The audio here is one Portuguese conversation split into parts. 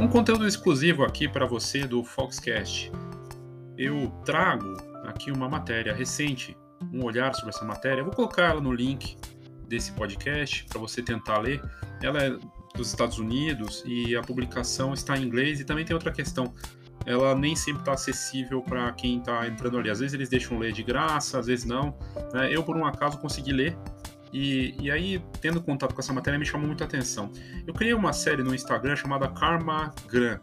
Um conteúdo exclusivo aqui para você do Foxcast. Eu trago aqui uma matéria recente, um olhar sobre essa matéria. Eu vou colocar ela no link desse podcast para você tentar ler. Ela é dos Estados Unidos e a publicação está em inglês e também tem outra questão. Ela nem sempre está acessível para quem está entrando ali. Às vezes eles deixam ler de graça, às vezes não. Né? Eu, por um acaso, consegui ler e, e aí, tendo contato com essa matéria, me chamou muita atenção. Eu criei uma série no Instagram chamada Karma Gram,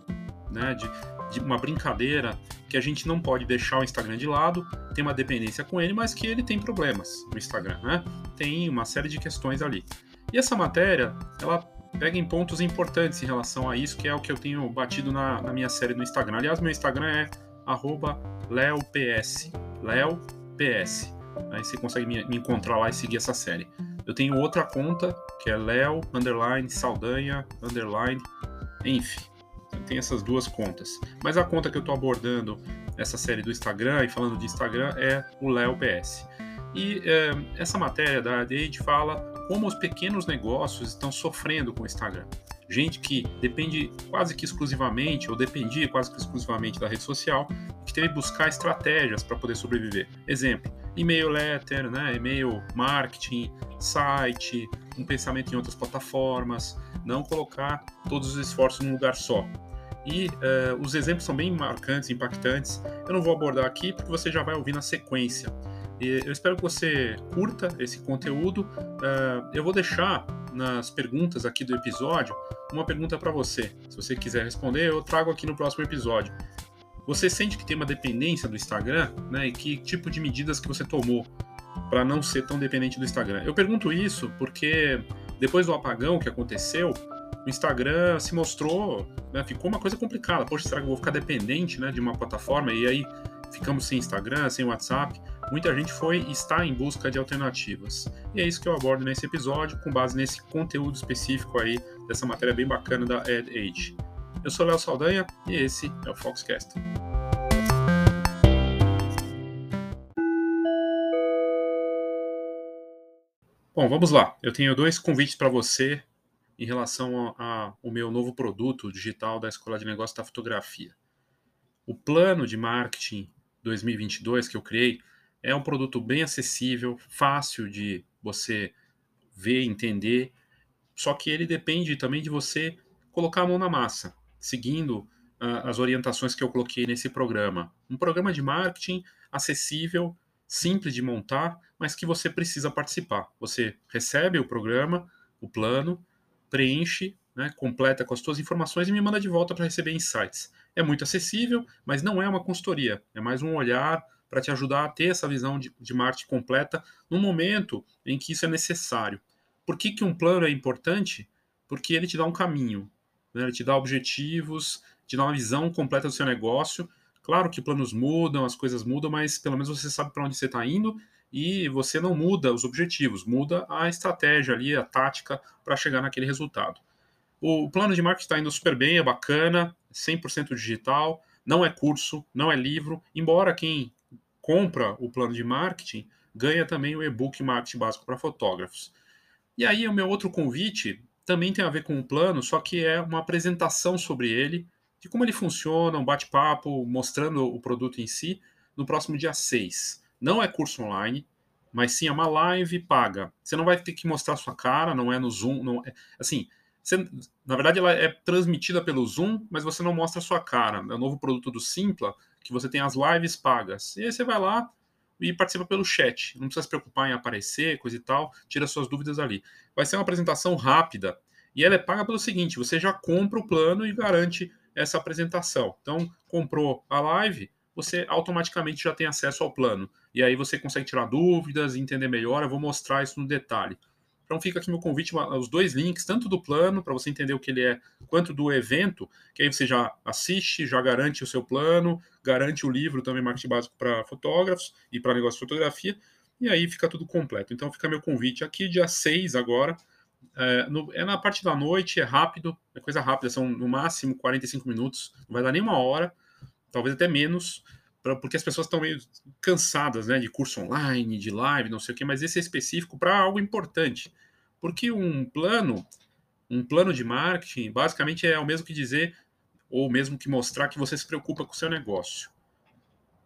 né, de, de uma brincadeira que a gente não pode deixar o Instagram de lado, tem uma dependência com ele, mas que ele tem problemas no Instagram, né? Tem uma série de questões ali. E essa matéria, ela pega em pontos importantes em relação a isso, que é o que eu tenho batido na, na minha série no Instagram. Aliás, meu Instagram é leops, leops. Aí você consegue me, encontrar lá e seguir essa série. Eu tenho outra conta, que é Leo, underline, Saldanha, underline, enfim. Tem essas duas contas. Mas a conta que eu estou abordando essa série do Instagram e falando de Instagram é o Leo PS. E é, essa matéria da Age fala como os pequenos negócios estão sofrendo com o Instagram. Gente que depende quase que exclusivamente, ou dependia quase que exclusivamente da rede social, que teve que buscar estratégias para poder sobreviver. Exemplo, e-mail letter, né, e-mail marketing, site, um pensamento em outras plataformas, não colocar todos os esforços num lugar só. E uh, os exemplos são bem marcantes, impactantes. Eu não vou abordar aqui porque você já vai ouvir na sequência. E eu espero que você curta esse conteúdo. Uh, eu vou deixar nas perguntas aqui do episódio uma pergunta para você. Se você quiser responder, eu trago aqui no próximo episódio. Você sente que tem uma dependência do Instagram, né? E que tipo de medidas que você tomou para não ser tão dependente do Instagram? Eu pergunto isso porque depois do apagão que aconteceu, o Instagram se mostrou, né, ficou uma coisa complicada. Poxa, será que eu vou ficar dependente, né, de uma plataforma? E aí ficamos sem Instagram, sem WhatsApp. Muita gente foi e está em busca de alternativas. E é isso que eu abordo nesse episódio, com base nesse conteúdo específico aí dessa matéria bem bacana da AdAge. Eu sou Léo Saldanha e esse é o Foxcast. Bom, vamos lá. Eu tenho dois convites para você em relação ao meu novo produto digital da Escola de Negócios da Fotografia. O plano de marketing 2022 que eu criei é um produto bem acessível, fácil de você ver, entender, só que ele depende também de você colocar a mão na massa, seguindo uh, as orientações que eu coloquei nesse programa. Um programa de marketing acessível, simples de montar, mas que você precisa participar. Você recebe o programa, o plano, preenche, né, completa com as suas informações e me manda de volta para receber insights. É muito acessível, mas não é uma consultoria, é mais um olhar para te ajudar a ter essa visão de, de marketing completa no momento em que isso é necessário. Por que, que um plano é importante? Porque ele te dá um caminho, né? ele te dá objetivos, te dá uma visão completa do seu negócio. Claro que planos mudam, as coisas mudam, mas pelo menos você sabe para onde você está indo e você não muda os objetivos, muda a estratégia ali, a tática para chegar naquele resultado. O plano de marketing está indo super bem, é bacana, 100% digital, não é curso, não é livro, embora quem compra o plano de marketing ganha também o e-book Marketing Básico para Fotógrafos. E aí o meu outro convite também tem a ver com o plano, só que é uma apresentação sobre ele, de como ele funciona, um bate-papo mostrando o produto em si, no próximo dia 6. Não é curso online, mas sim é uma live paga. Você não vai ter que mostrar sua cara, não é no Zoom, não é, assim, você, na verdade ela é transmitida pelo Zoom, mas você não mostra sua cara. É o novo produto do Simpla, que você tem as lives pagas. E aí você vai lá e participa pelo chat. Não precisa se preocupar em aparecer, coisa e tal, tira suas dúvidas ali. Vai ser uma apresentação rápida e ela é paga pelo seguinte: você já compra o plano e garante essa apresentação. Então, comprou a live, você automaticamente já tem acesso ao plano. E aí você consegue tirar dúvidas, entender melhor. Eu vou mostrar isso no detalhe. Então fica aqui meu convite, os dois links, tanto do plano, para você entender o que ele é, quanto do evento, que aí você já assiste, já garante o seu plano, garante o livro também, marketing básico para fotógrafos e para negócio de fotografia, e aí fica tudo completo. Então fica meu convite aqui, dia 6 agora, é, no, é, na parte da noite, é rápido, é coisa rápida, são no máximo 45 minutos, não vai dar nem uma hora, talvez até menos, pra, porque as pessoas estão meio cansadas né, de curso online, de live, não sei o que, mas esse é específico para algo importante. Porque um plano, um plano de marketing, basicamente é o mesmo que dizer ou mesmo que mostrar que você se preocupa com o seu negócio.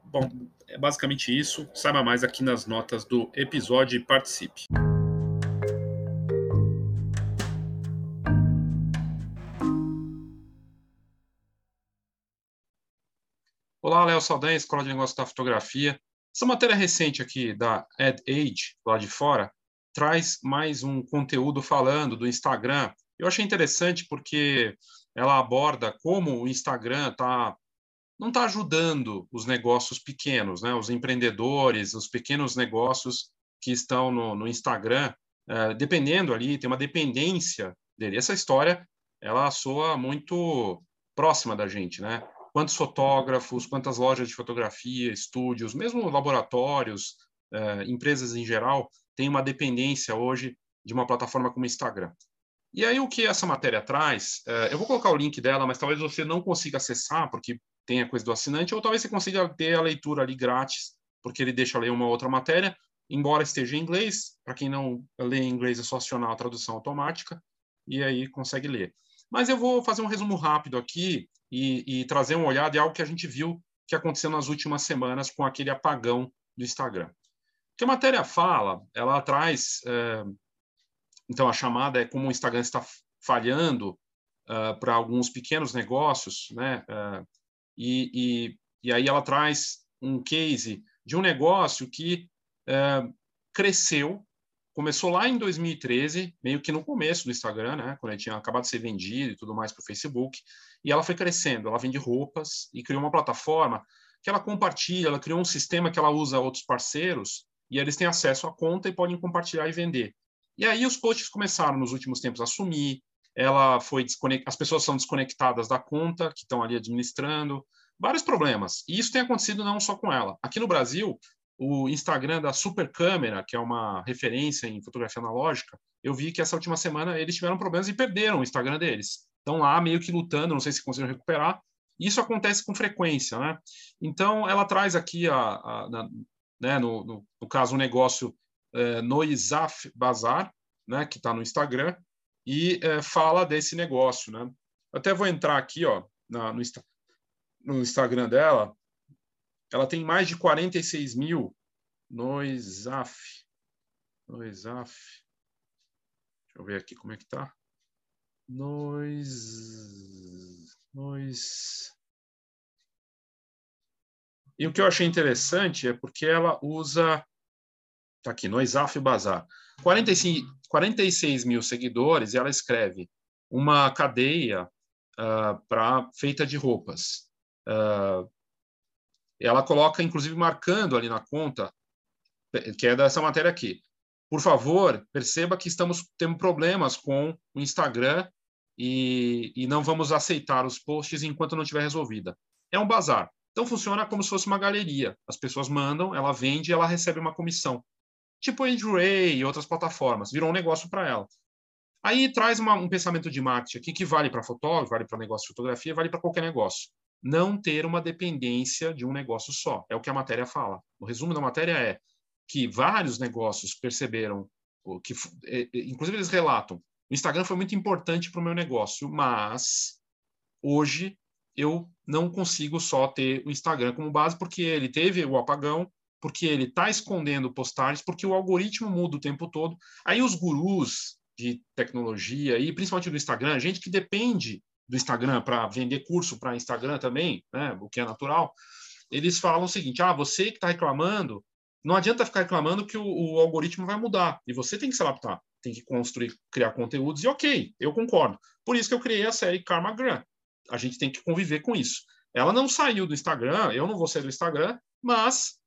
Bom, é basicamente isso. Saiba mais aqui nas notas do episódio e participe. Olá, Léo Saldanha, Escola de Negócios da Fotografia. Essa matéria recente aqui da AdAge, lá de fora, traz mais um conteúdo falando do Instagram. Eu achei interessante porque ela aborda como o Instagram tá, não está ajudando os negócios pequenos, né? os empreendedores, os pequenos negócios que estão no, no Instagram, é, dependendo ali, tem uma dependência dele. Essa história, ela soa muito próxima da gente, né? Quantos fotógrafos, quantas lojas de fotografia, estúdios, mesmo laboratórios, é, empresas em geral, têm uma dependência hoje de uma plataforma como o Instagram. E aí, o que essa matéria traz, é, eu vou colocar o link dela, mas talvez você não consiga acessar, porque tem a coisa do assinante, ou talvez você consiga ter a leitura ali grátis, porque ele deixa ler uma outra matéria, embora esteja em inglês. Para quem não lê em inglês, é só acionar a tradução automática, e aí consegue ler. Mas eu vou fazer um resumo rápido aqui e, e trazer uma olhada de algo que a gente viu que aconteceu nas últimas semanas com aquele apagão do Instagram. O que a matéria fala, ela traz é, então, a chamada é como o Instagram está falhando uh, para alguns pequenos negócios, né? Uh, e, e, e, aí ela traz um case de um negócio que uh, cresceu, começou lá em 2013, meio que no começo do Instagram, né? Quando ele tinha acabado de ser vendido e tudo mais para o Facebook, e ela foi crescendo. Ela vende roupas e criou uma plataforma que ela compartilha, ela criou um sistema que ela usa outros parceiros e eles têm acesso à conta e podem compartilhar e vender. E aí os posts começaram nos últimos tempos a sumir, ela foi as pessoas são desconectadas da conta que estão ali administrando, vários problemas. E isso tem acontecido não só com ela. Aqui no Brasil, o Instagram da Super Câmera, que é uma referência em fotografia analógica, eu vi que essa última semana eles tiveram problemas e perderam o Instagram deles. Estão lá meio que lutando, não sei se conseguiram recuperar. Isso acontece com frequência, né? Então, ela traz aqui, a, a na, né, no, no, no, caso, um negócio é, Noizaf Bazar, né, que está no Instagram, e é, fala desse negócio. Né? Até vou entrar aqui ó, na, no, no, Instagram dela. Ela tem mais de 46 mil Noizaf. Noizaf. Deixa eu ver aqui como é que tá. Noiz. Noiz. E o que eu achei interessante é porque ela usa Está aqui, no Isaf Bazar. 45, 46 mil seguidores e ela escreve uma cadeia uh, feita de roupas. Uh, ela coloca, inclusive, marcando ali na conta, que é dessa matéria aqui. Por favor, perceba que estamos tendo problemas com o Instagram e, e não vamos aceitar os posts enquanto não estiver resolvida. É um bazar. Então funciona como se fosse uma galeria. As pessoas mandam, ela vende ela recebe uma comissão tipo Ray e outras plataformas. Virou um negócio para ela. Aí traz uma, um pensamento de marketing aqui que vale para fotógrafo, vale para negócio de fotografia, vale para qualquer negócio. Não ter uma dependência de um negócio só. É o que a matéria fala. O resumo da matéria é que vários negócios perceberam, que, inclusive eles relatam, o Instagram foi muito importante para o meu negócio, mas hoje eu não consigo só ter o Instagram como base, porque ele teve o apagão, porque ele está escondendo postagens, porque o algoritmo muda o tempo todo. Aí os gurus de tecnologia, e principalmente do Instagram, gente que depende do Instagram para vender curso para Instagram também, né, o que é natural, eles falam o seguinte: ah, você que está reclamando, não adianta ficar reclamando que o, o, algoritmo vai mudar, e você tem que se adaptar, tem que construir, criar conteúdos, e ok, eu concordo. Por isso que eu criei a série Karma Grant. A gente tem que conviver com isso. Ela não saiu do Instagram, eu não vou sair do Instagram, mas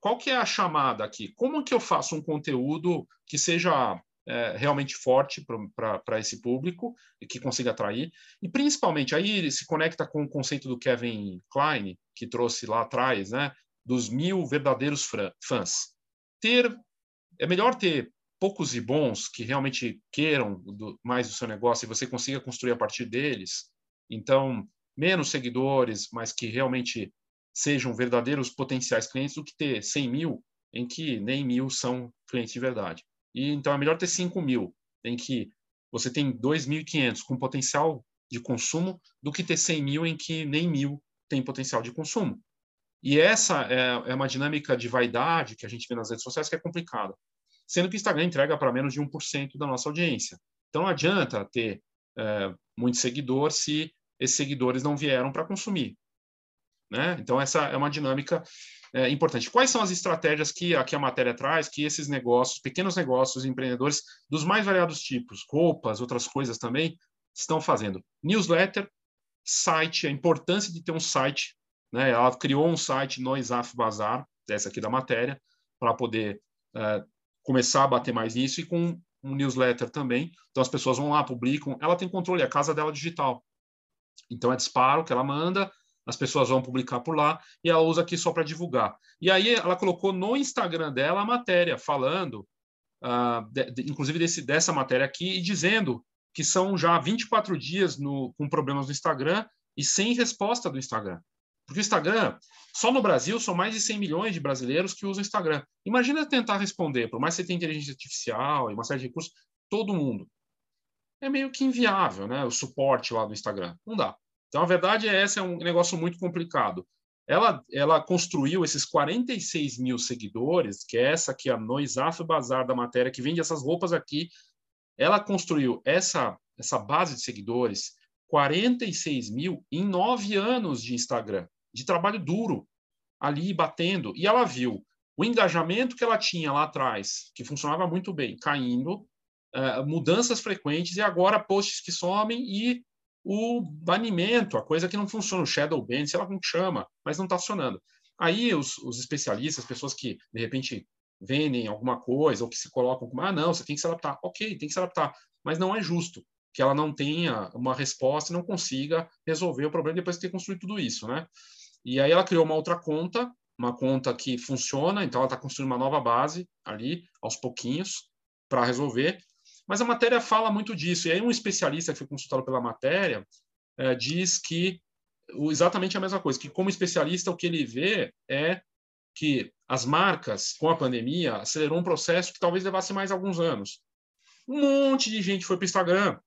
qual que é a chamada aqui? Como que eu faço um conteúdo que seja é, realmente forte para esse público e que consiga atrair? E principalmente, aí ele se conecta com o conceito do Kevin Klein, que trouxe lá atrás, né, dos mil verdadeiros fãs. Ter, é melhor ter poucos e bons que realmente queiram do, mais do seu negócio e você consiga construir a partir deles. Então, menos seguidores, mas que realmente sejam verdadeiros potenciais clientes do que ter 100 mil em que nem mil são clientes de verdade. E então é melhor ter 5 mil, em que você tem 2.500 com potencial de consumo do que ter 100 mil em que nem mil tem potencial de consumo. E essa é, é uma dinâmica de vaidade que a gente vê nas redes sociais que é complicada. Sendo que o Instagram entrega para menos de 1% da nossa audiência. Então não adianta ter é, muito seguidor se esses seguidores não vieram para consumir. Né? Então essa é uma dinâmica é, importante. Quais são as estratégias que aqui a matéria traz, que esses negócios, pequenos negócios, empreendedores dos mais variados tipos, roupas, outras coisas também, estão fazendo? Newsletter, site, a importância de ter um site. Né? Ela criou um site no Isaf Bazar, essa aqui da matéria, para poder é, começar a bater mais nisso e com um newsletter também. Então as pessoas vão lá, publicam. Ela tem controle, é a casa dela digital. Então é disparo que ela manda, as pessoas vão publicar por lá e ela usa aqui só para divulgar. E aí ela colocou no Instagram dela a matéria falando, uh, de, de, inclusive desse, dessa matéria aqui, e dizendo que são já 24 dias no, com problemas no Instagram e sem resposta do Instagram. Porque o Instagram, só no Brasil, são mais de 100 milhões de brasileiros que usam o Instagram. Imagina tentar responder, por mais que você tenha inteligência artificial e uma série de recursos, todo mundo. É meio que inviável, né? O suporte lá do Instagram. Não dá. Então, a verdade é essa, é um negócio muito complicado. Ela, ela construiu esses 46 mil seguidores, que é essa aqui, a Noisaf Bazar da matéria, que vende essas roupas aqui. Ela construiu essa, essa base de seguidores, 46 mil, em nove anos de Instagram, de trabalho duro, ali batendo. E ela viu o engajamento que ela tinha lá atrás, que funcionava muito bem, caindo, uh, mudanças frequentes, e agora posts que somem e o banimento, a coisa que não funciona, o shadow ban, sei lá como chama, mas não está funcionando. Aí os, os, especialistas, pessoas que de repente vendem alguma coisa ou que se colocam como, ah, não, você tem que se adaptar. Ok, tem que se adaptar, mas não é justo que ela não tenha uma resposta e não consiga resolver o problema depois de ter construído tudo isso, né? E aí ela criou uma outra conta, uma conta que funciona, então ela está construindo uma nova base ali, aos pouquinhos, para resolver. Mas a matéria fala muito disso. E aí um especialista que foi consultado pela matéria é, diz que exatamente a mesma coisa, que como especialista o que ele vê é que as marcas, com a pandemia, acelerou um processo que talvez levasse mais alguns anos. Um monte de gente foi para o Instagram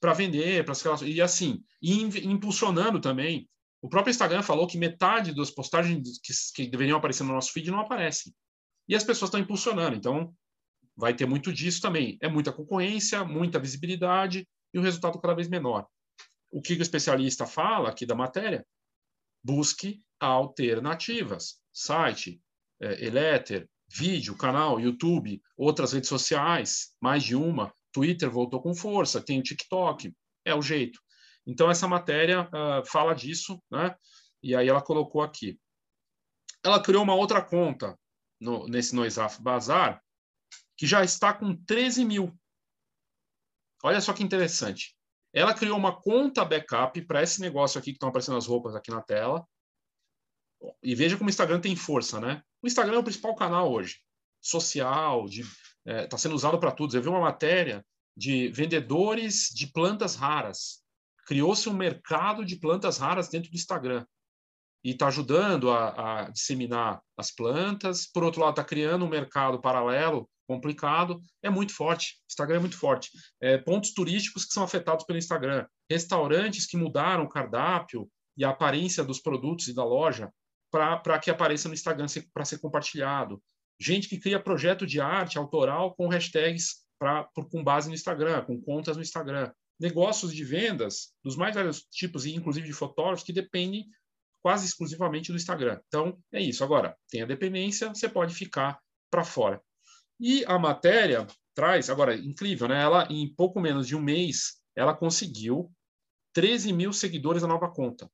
para vender, para se e assim, e impulsionando também. O próprio Instagram falou que metade das postagens que, que deveriam aparecer no nosso feed não aparecem. E as pessoas estão impulsionando. Então, vai ter muito disso também. É muita concorrência, muita visibilidade e o resultado cada vez menor. O que o especialista fala aqui da matéria? Busque alternativas. Site, é, vídeo, canal, YouTube, outras redes sociais, mais de uma. Twitter voltou com força, tem o TikTok, é o jeito. Então, essa matéria uh, fala disso, né? E aí ela colocou aqui. Ela criou uma outra conta no, nesse Noisaf Bazar, que já está com 13 mil. Olha só que interessante. Ela criou uma conta backup para esse negócio aqui que estão aparecendo as roupas aqui na tela. E veja como o Instagram tem força, né? O Instagram é o principal canal hoje, social, está é, tá sendo usado para tudo. Eu vi uma matéria de vendedores de plantas raras. Criou-se um mercado de plantas raras dentro do Instagram e está ajudando a, a, disseminar as plantas. Por outro lado, está criando um mercado paralelo complicado, é muito forte. Instagram é muito forte. É, pontos turísticos que são afetados pelo Instagram, restaurantes que mudaram o cardápio e a aparência dos produtos e da loja para que apareça no Instagram para ser compartilhado. Gente que cria projeto de arte autoral com hashtags pra, por, com base no Instagram, com contas no Instagram. Negócios de vendas dos mais vários tipos, inclusive de fotógrafos, que dependem quase exclusivamente do Instagram. Então, é isso. Agora, tem a dependência, você pode ficar para fora. E a matéria traz, agora, incrível, né? Ela, em pouco menos de um mês, ela conseguiu 13 mil seguidores na nova conta.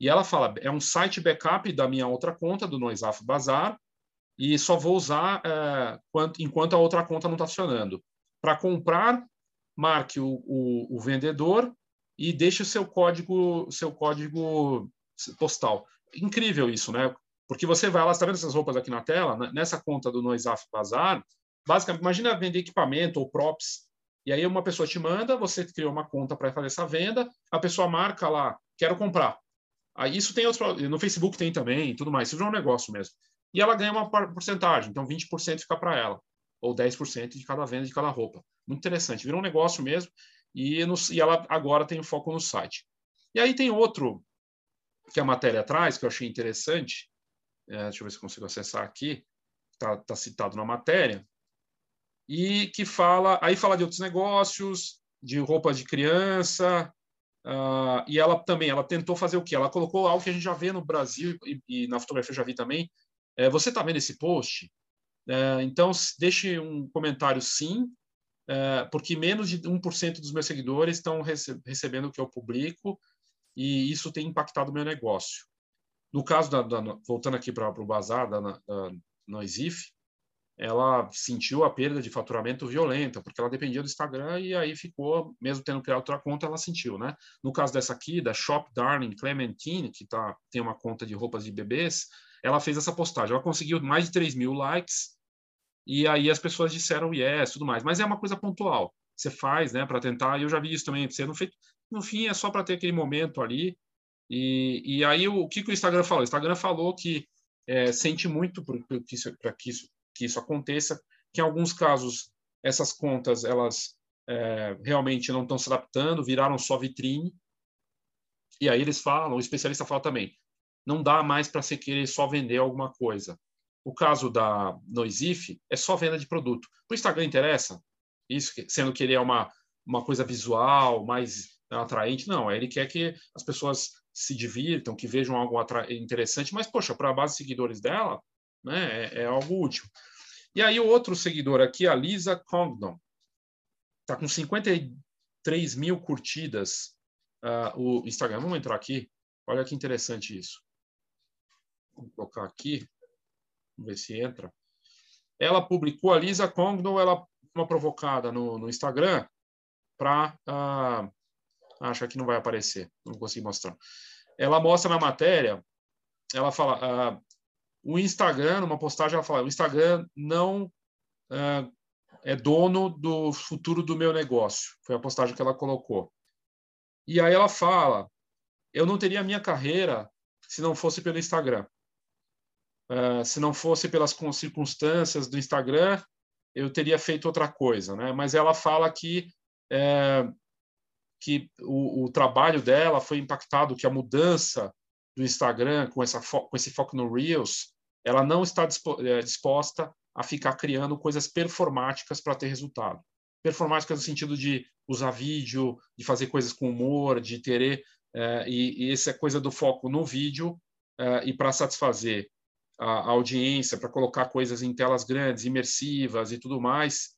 E ela fala, é um site backup da minha outra conta, do Noisaf Bazar, e só vou usar é, enquanto a outra conta não está funcionando. Para comprar, marque o, o, o, vendedor e deixe o seu código, seu código postal. Incrível isso, né? Porque você vai lá, está vendo essas roupas aqui na tela? Né? Nessa conta do Noisaf Bazar, basicamente, imagina vender equipamento ou props. E aí uma pessoa te manda, você criou uma conta para fazer essa venda, a pessoa marca lá, quero comprar. Aí isso tem outros, no Facebook tem também tudo mais, isso é um negócio mesmo. E ela ganha uma porcentagem, então 20% fica para ela, ou 10% de cada venda de cada roupa. Muito interessante, virou um negócio mesmo. e, no, e ela agora tem foco no site. E aí tem outro que a matéria traz, que eu achei interessante, é, deixa eu ver se consigo acessar aqui, está tá citado na matéria, e que fala, aí fala de outros negócios, de roupa de criança, uh, e ela também, ela tentou fazer o quê? Ela colocou algo que a gente já vê no Brasil e, e na fotografia eu já vi também. É, você está vendo esse post? É, então, deixe um comentário sim, é, porque menos de 1% dos meus seguidores estão rece recebendo o que eu publico e isso tem impactado o meu negócio. No caso da, da voltando aqui para o bazar da, da Noisif, ela sentiu a perda de faturamento violenta, porque ela dependia do Instagram e aí ficou, mesmo tendo criado outra conta, ela sentiu, né? No caso dessa aqui, da Shop Darling Clementine, que tá, tem uma conta de roupas de bebês, ela fez essa postagem. Ela conseguiu mais de 3 mil likes e aí as pessoas disseram yes, tudo mais. Mas é uma coisa pontual. Você faz, né, para tentar. Eu já vi isso também. Você não fez, no fim é só para ter aquele momento ali. E, e aí o, que, que o Instagram falou? O Instagram falou que é, sente muito para que, isso, que, isso, que isso aconteça, que em alguns casos essas contas elas é, realmente não estão se adaptando, viraram só vitrine. E aí eles falam, o especialista fala também, não dá mais para você querer só vender alguma coisa. O caso da Noisif é só venda de produto. O Instagram interessa? Isso, sendo que ele é uma, uma coisa visual, mais atraente. Não, ele quer que as pessoas se divirtam, que vejam algo interessante, mas, poxa, para a base de seguidores dela, né, é, é, algo útil. E aí o outro seguidor aqui, a Lisa Congdon, está com 53 mil curtidas uh, o Instagram. Vamos entrar aqui. Olha que interessante isso. Vou colocar aqui. Vamos ver se entra. Ela publicou, a Lisa Congdon, ela uma provocada no, no Instagram para. Uh, acho que não vai aparecer, não consigo mostrar. Ela mostra na matéria, ela fala. Uh, o Instagram, numa postagem, ela fala: o Instagram não uh, é dono do futuro do meu negócio. Foi a postagem que ela colocou. E aí ela fala: eu não teria minha carreira se não fosse pelo Instagram. Uh, se não fosse pelas circunstâncias do Instagram, eu teria feito outra coisa, né? Mas ela fala que é, que o, o, trabalho dela foi impactado, que a mudança do Instagram com essa com esse foco no Reels, ela não está é, disposta a ficar criando coisas performáticas para ter resultado. Performáticas no sentido de usar vídeo, de fazer coisas com humor, de ter é, e, e essa coisa do foco no vídeo é, e para satisfazer a, a audiência, para colocar coisas em telas grandes, imersivas e tudo mais,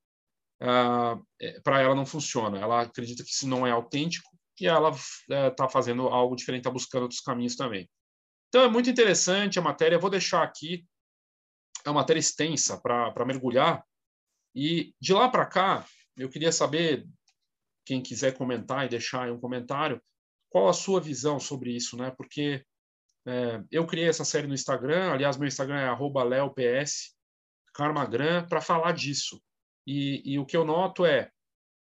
uh, para ela não funciona. Ela acredita que isso não é autêntico e ela está uh, fazendo algo diferente, está buscando outros caminhos também. Então é muito interessante a matéria. Eu vou deixar aqui é uma matéria extensa para mergulhar. E de lá para cá, eu queria saber, quem quiser comentar e deixar um comentário, qual a sua visão sobre isso, né? Porque é, eu criei essa série no Instagram, aliás, meu Instagram é leops, para falar disso. E, e, o que eu noto é,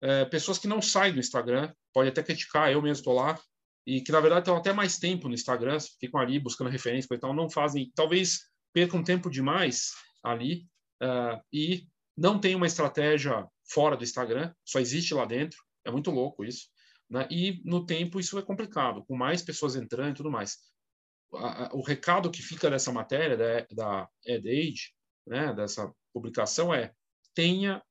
é, pessoas que não saem do Instagram, pode até criticar, eu mesmo estou lá, e que na verdade estão até mais tempo no Instagram, ficam ali buscando referência, então não fazem, talvez percam tempo demais ali uh, e não tem uma estratégia fora do Instagram, só existe lá dentro, é muito louco isso. Né? E no tempo isso é complicado, com mais pessoas entrando e tudo mais o recado que fica dessa matéria da, da EdAge, né, dessa publicação é tenha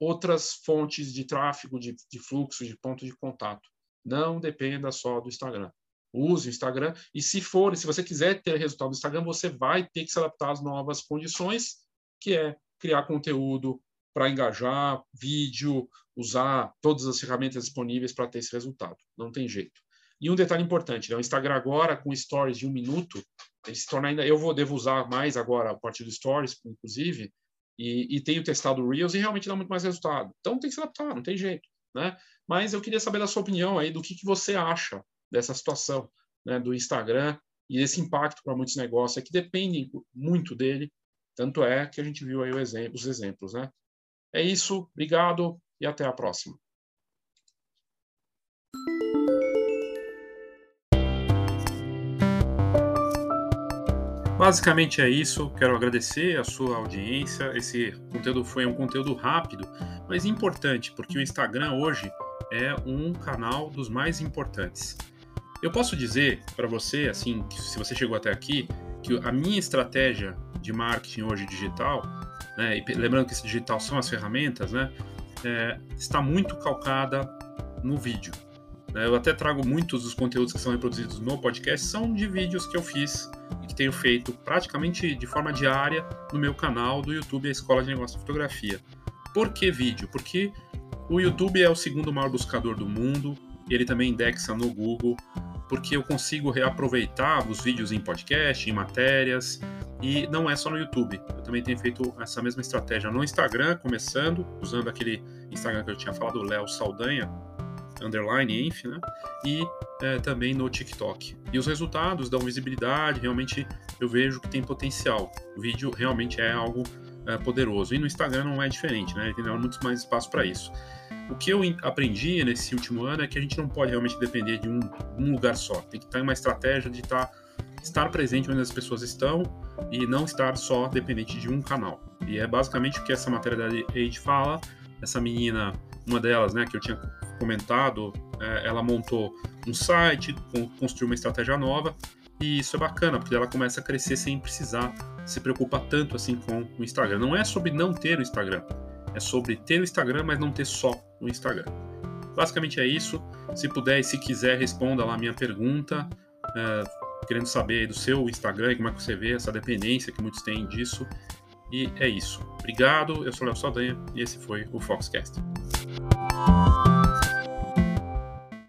outras fontes de tráfego, de, de fluxo, de ponto de contato. Não dependa só do Instagram. Use o Instagram e se for, se você quiser ter resultado do Instagram, você vai ter que se adaptar às novas condições, que é criar conteúdo para engajar, vídeo, usar todas as ferramentas disponíveis para ter esse resultado. Não tem jeito. E um detalhe importante, né? o Instagram agora, com stories de um minuto, ele se torna ainda. Eu vou devo usar mais agora a partir do stories, inclusive, e, e tenho testado o Reels e realmente dá muito mais resultado. Então tem que se adaptar, não tem jeito. Né? Mas eu queria saber da sua opinião aí, do que, que você acha dessa situação né, do Instagram e esse impacto para muitos negócios que dependem muito dele. Tanto é que a gente viu aí exemplo, os exemplos. Né? É isso, obrigado e até a próxima. Basicamente é isso. Quero agradecer a sua audiência. Esse conteúdo foi um conteúdo rápido, mas importante, porque o Instagram hoje é um canal dos mais importantes. Eu posso dizer para você, assim, se você chegou até aqui, que a minha estratégia de marketing hoje digital, né, e lembrando que esse digital são as ferramentas, né, é, está muito calcada no vídeo. Eu até trago muitos dos conteúdos que são reproduzidos no podcast são de vídeos que eu fiz e que tenho feito praticamente de forma diária no meu canal do YouTube, a Escola de Negócio de Fotografia. Por que vídeo? Porque o YouTube é o segundo maior buscador do mundo, ele também indexa no Google, porque eu consigo reaproveitar os vídeos em podcast, em matérias, e não é só no YouTube. Eu também tenho feito essa mesma estratégia no Instagram, começando, usando aquele Instagram que eu tinha falado, Léo Saldanha, underline, enf, né? E é, também no TikTok. E os resultados dão visibilidade, realmente eu vejo que tem potencial. O vídeo realmente é algo é, poderoso. E no Instagram não é diferente, né? Ele tem muito mais espaço para isso. O que eu aprendi nesse último ano é que a gente não pode realmente depender de um, um lugar só. Tem que em uma estratégia de estar, estar presente onde as pessoas estão e não estar só dependente de um canal. E é basicamente o que essa matéria da Age fala. Essa menina, uma delas, né, que eu tinha comentado, é, ela montou um site, construiu uma estratégia nova e isso é bacana, porque ela começa a crescer sem precisar se preocupar tanto assim com o Instagram. Não é sobre não ter o Instagram, é sobre ter o Instagram, mas não ter só o Instagram. Basicamente é isso. Se puder e se quiser, responda lá a minha pergunta. É, querendo saber do seu Instagram, como é que você vê essa dependência que muitos têm disso. E é isso. Obrigado, eu sou o Léo Saldanha e esse foi o Foxcast.